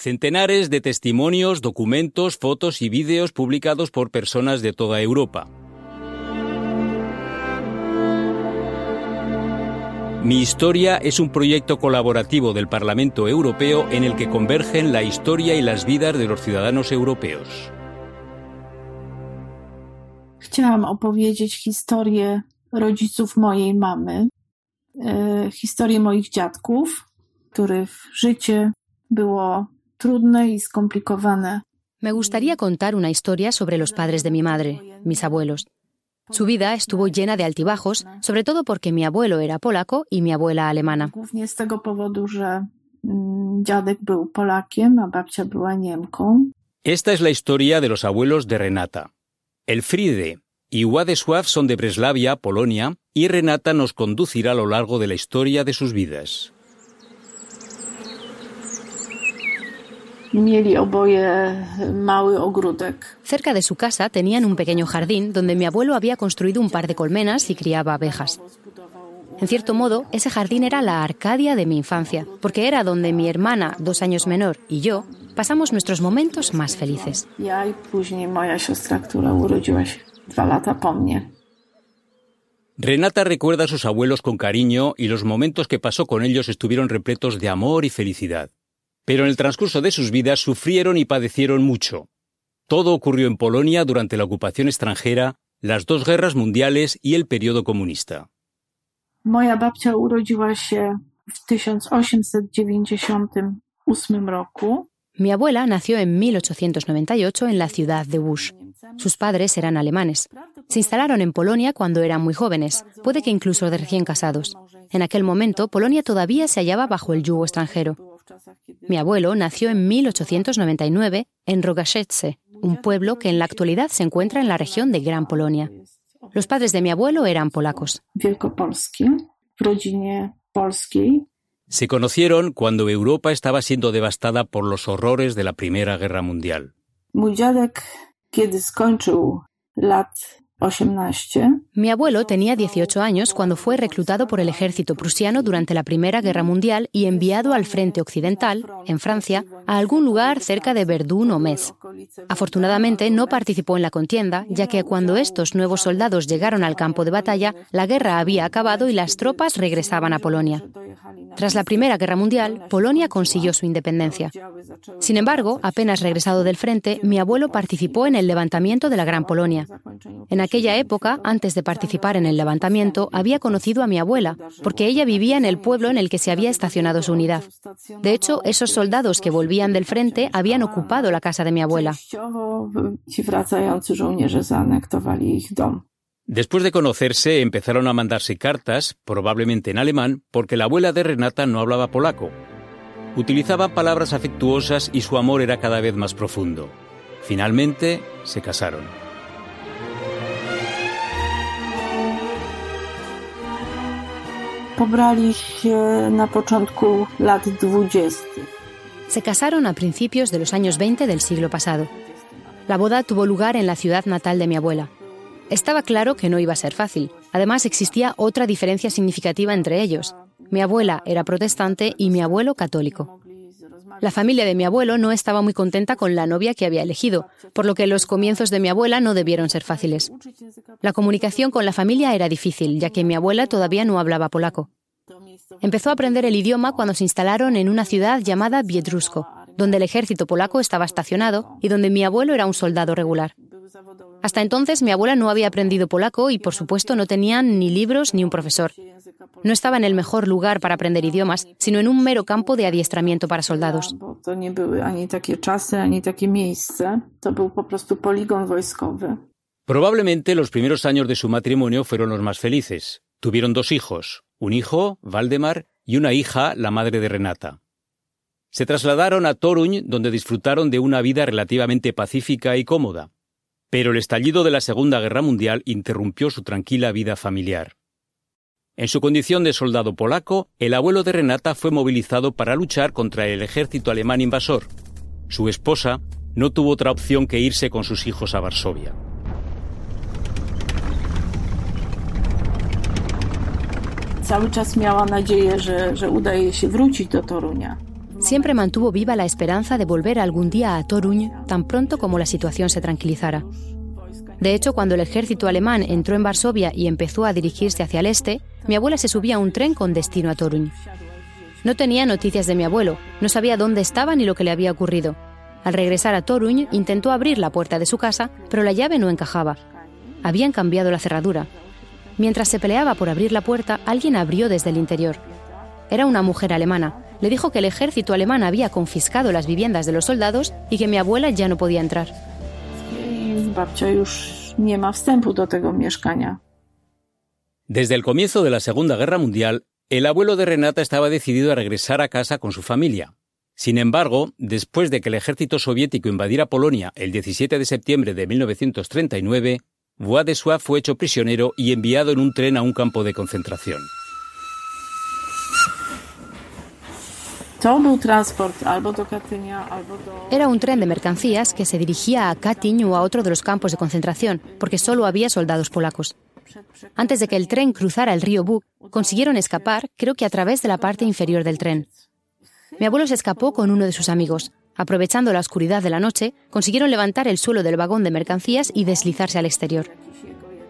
Centenares de testimonios, documentos, fotos y vídeos publicados por personas de toda Europa. Mi Historia es un proyecto colaborativo del Parlamento Europeo en el que convergen la historia y las vidas de los ciudadanos europeos. Chciałam opowiedzieć historię rodziców mojej mamy, e, historię moich dziadków, których życie było trudne y skomplikowane. Me gustaría contar una historia sobre los padres de mi madre, mis abuelos. Su vida estuvo llena de altibajos, sobre todo porque mi abuelo era polaco y mi abuela alemana. Mm. Esta es la historia de los abuelos de Renata. Elfriede y Władysław son de Breslavia, Polonia, y Renata nos conducirá a lo largo de la historia de sus vidas. Mieli oboje mały ogródek. Cerca de su casa tenían un pequeño jardín donde mi abuelo había construido un par de colmenas y criaba abejas. En cierto modo, ese jardín era la Arcadia de mi infancia, porque era donde mi hermana, dos años menor, y yo pasamos nuestros momentos más felices. Ja i później moja siostra, która urodziła się dwa lata po mnie. Renata recuerda a sus abuelos con cariño y los momentos que pasó con ellos estuvieron repletos de amor y felicidad. Pero en el transcurso de sus vidas sufrieron y padecieron mucho. Todo ocurrió en Polonia durante la ocupación extranjera, las dos guerras mundiales y el periodo comunista. Moja babcia urodziła się w 1898 roku. Mi abuela nació en 1898 en la ciudad de Bush. Sus padres eran alemanes. Se instalaron en Polonia cuando eran muy jóvenes, puede que incluso de recién casados. En aquel momento, Polonia todavía se hallaba bajo el yugo extranjero. Mi abuelo nació en 1899 en Rogaszewce, un pueblo que en la actualidad se encuentra en la región de Gran Polonia. Los padres de mi abuelo eran polacos. Se conocieron cuando Europa estaba siendo devastada por los horrores de la Primera Guerra Mundial. Mój dziadek, kiedy skończył lat 18, Mi abuelo tenía 18 años cuando fue reclutado por el ejército prusiano durante la Primera Guerra Mundial y enviado al frente occidental, en Francia, a algún lugar cerca de Verdún o Metz. Afortunadamente no participó en la contienda, ya que cuando estos nuevos soldados llegaron al campo de batalla, la guerra había acabado y las tropas regresaban a Polonia. Tras la Primera Guerra Mundial, Polonia consiguió su independencia. Sin embargo, apenas regresado del frente, mi abuelo participó en el levantamiento de la Gran Polonia. Aquella época, antes de participar en el levantamiento, había conocido a mi abuela, porque ella vivía en el pueblo en el que se había estacionado su unidad. De hecho, esos soldados que volvían del frente habían ocupado la casa de mi abuela. Después de conocerse, empezaron a mandarse cartas, probablemente en alemán, porque la abuela de Renata no hablaba polaco. Utilizaba palabras afectuosas y su amor era cada vez más profundo. Finalmente, se casaron. Pobrali się na początku lat 20. Se casaron a principios de los años 20 del siglo pasado. La boda tuvo lugar en la ciudad natal de mi abuela. Estaba claro que no iba a ser fácil. Además, existía otra diferencia significativa entre ellos. Mi abuela era protestante y mi abuelo católico. La familia de mi abuelo no estaba muy contenta con la novia que había elegido, por lo que los comienzos de mi abuela no debieron ser fáciles. La comunicación con la familia era difícil, ya que mi abuela todavía no hablaba polaco. Empezó a aprender el idioma cuando se instalaron en una ciudad llamada Biedrusko, donde el ejército polaco estaba estacionado y donde mi abuelo era un soldado regular. Hasta entonces mi abuela no había aprendido polaco y por supuesto no tenía ni libros ni un profesor. No estaba en el mejor lugar para aprender idiomas, sino en un mero campo de adiestramiento para soldados. Probablemente los primeros años de su matrimonio fueron los más felices. Tuvieron dos hijos, un hijo, Valdemar, y una hija, la madre de Renata. Se trasladaron a Toruń, donde disfrutaron de una vida relativamente pacífica y cómoda. Pero el estallido de la Segunda Guerra Mundial interrumpió su tranquila vida familiar. En su condición de soldado polaco, el abuelo de Renata fue movilizado para luchar contra el ejército alemán invasor. Su esposa no tuvo otra opción que irse con sus hijos a Varsovia. Cały czas miała nadzieję, że, że udaje się wrócić do Torunia. Siempre mantuvo viva la esperanza de volver algún día a Toruń tan pronto como la situación se tranquilizara. De hecho, cuando el ejército alemán entró en Varsovia y empezó a dirigirse hacia el este, mi abuela se subía a un tren con destino a Toruń. No tenía noticias de mi abuelo, no sabía dónde estaba ni lo que le había ocurrido. Al regresar a Toruń, intentó abrir la puerta de su casa, pero la llave no encajaba. Habían cambiado la cerradura. Mientras se peleaba por abrir la puerta, alguien abrió desde el interior. Era una mujer alemana. Le dijo que el ejército alemán había confiscado las viviendas de los soldados y que mi abuela ya no podía entrar. Desde el comienzo de la Segunda Guerra Mundial, el abuelo de Renata estaba decidido a regresar a casa con su familia. Sin embargo, después de que el ejército soviético invadiera Polonia el 17 de septiembre de 1939, Władysław fue hecho prisionero y enviado en un tren a un campo de concentración. Era un tren de mercancías que se dirigía a Katyń o a otro de los campos de concentración, porque solo había soldados polacos. Antes de que el tren cruzara el río Bug, consiguieron escapar, creo que a través de la parte inferior del tren. Mi abuelo se escapó con uno de sus amigos. Aprovechando la oscuridad de la noche, consiguieron levantar el suelo del vagón de mercancías y deslizarse al exterior.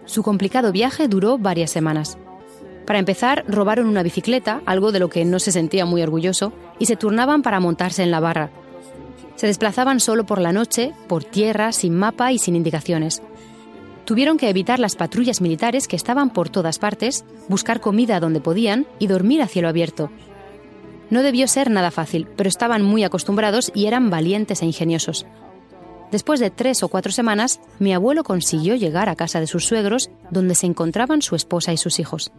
Su complicado viaje duró varias semanas. Para empezar, robaron una bicicleta, algo de lo que no se sentía muy orgulloso, y se turnaban para montarse en la barra. Se desplazaban solo por la noche, por tierra, sin mapa y sin indicaciones. Tuvieron que evitar las patrullas militares que estaban por todas partes, buscar comida donde podían y dormir a cielo abierto. No debió ser nada fácil, pero estaban muy acostumbrados y eran valientes e ingeniosos. Después de tres o cuatro semanas, mi abuelo consiguió llegar a casa de sus suegros, donde se encontraban su esposa y sus hijos.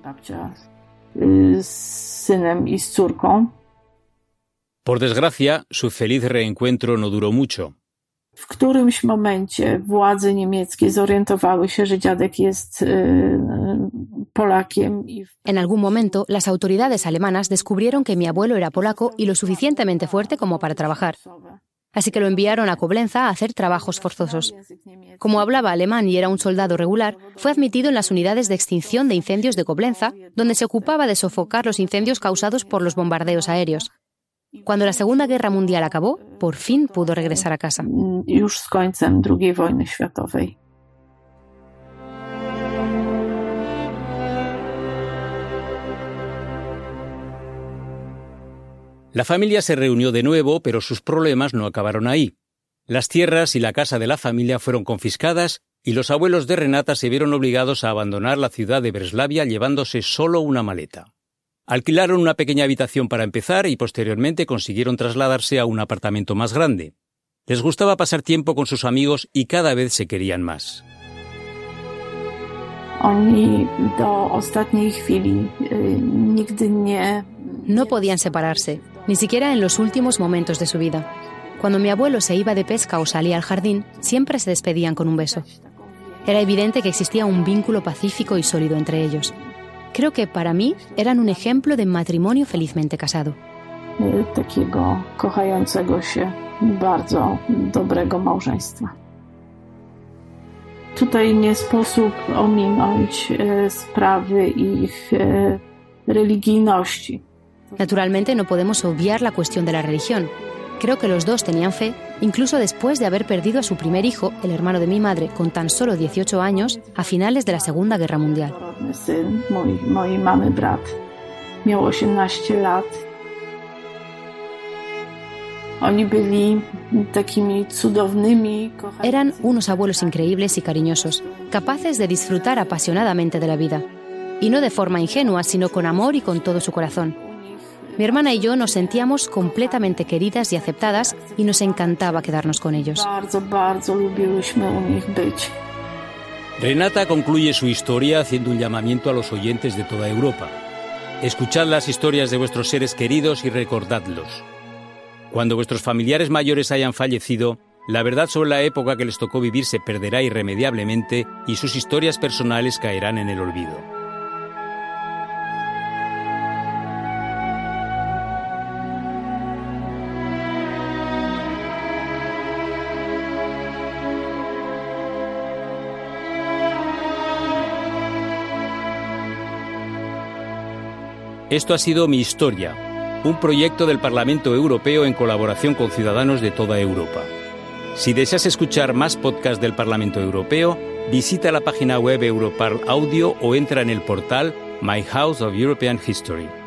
Por desgracia, su feliz reencuentro no duró mucho. En algún momento, las autoridades alemanas descubrieron que mi abuelo era polaco y lo suficientemente fuerte como para trabajar así que lo enviaron a Coblenza a hacer trabajos forzosos. Como hablaba alemán y era un soldado regular, fue admitido en las unidades de extinción de incendios de Coblenza, donde se ocupaba de sofocar los incendios causados por los bombardeos aéreos. Cuando la Segunda Guerra Mundial acabó, por fin pudo regresar a casa. La familia se reunió de nuevo, pero sus problemas no acabaron ahí. Las tierras y la casa de la familia fueron confiscadas y los abuelos de Renata se vieron obligados a abandonar la ciudad de Breslavia llevándose solo una maleta. Alquilaron una pequeña habitación para empezar y posteriormente consiguieron trasladarse a un apartamento más grande. Les gustaba pasar tiempo con sus amigos y cada vez se querían más. No podían separarse ni siquiera en los últimos momentos de su vida. Cuando mi abuelo se iba de pesca o salía al jardín, siempre se despedían con un beso. Era evidente que existía un vínculo pacífico y sólido entre ellos. Creo que para mí eran un ejemplo de matrimonio felizmente casado. E, e, religijności. Naturalmente no podemos obviar la cuestión de la religión. Creo que los dos tenían fe, incluso después de haber perdido a su primer hijo, el hermano de mi madre, con tan solo 18 años, a finales de la Segunda Guerra Mundial. Eran unos abuelos increíbles y cariñosos, capaces de disfrutar apasionadamente de la vida. Y no de forma ingenua, sino con amor y con todo su corazón. Mi hermana y yo nos sentíamos completamente queridas y aceptadas y nos encantaba quedarnos con ellos. Renata concluye su historia haciendo un llamamiento a los oyentes de toda Europa. Escuchad las historias de vuestros seres queridos y recordadlos. Cuando vuestros familiares mayores hayan fallecido, la verdad sobre la época que les tocó vivir se perderá irremediablemente y sus historias personales caerán en el olvido. Esto ha sido mi historia, un proyecto del Parlamento Europeo en colaboración con ciudadanos de toda Europa. Si deseas escuchar más podcasts del Parlamento Europeo, visita la página web Europarl Audio o entra en el portal My House of European History.